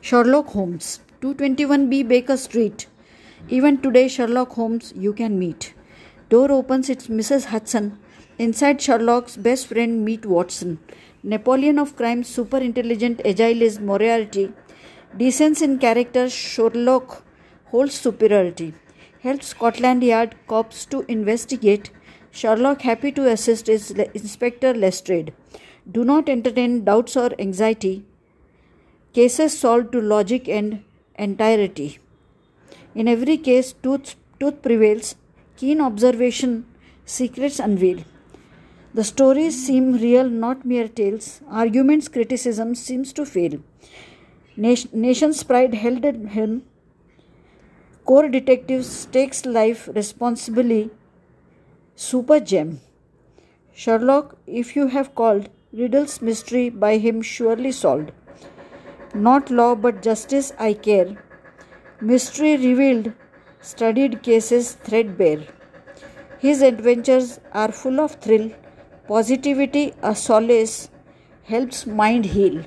Sherlock Holmes, 221B Baker Street. Even today, Sherlock Holmes you can meet. Door opens, it's Mrs. Hudson. Inside, Sherlock's best friend meet Watson. Napoleon of crime, super intelligent, agile is Moriarty. Decent in character, Sherlock holds superiority. Helps Scotland Yard cops to investigate. Sherlock happy to assist is Inspector Lestrade. Do not entertain doubts or anxiety. Cases solved to logic and entirety. In every case, truth, truth prevails. Keen observation, secrets unveil. The stories seem real, not mere tales. Arguments, criticism seems to fail. nation's pride held him. Core detectives takes life responsibly. Super gem. Sherlock, if you have called, riddles mystery by him surely solved. Not law but justice I care. Mystery revealed, studied cases threadbare. His adventures are full of thrill, positivity, a solace, helps mind heal.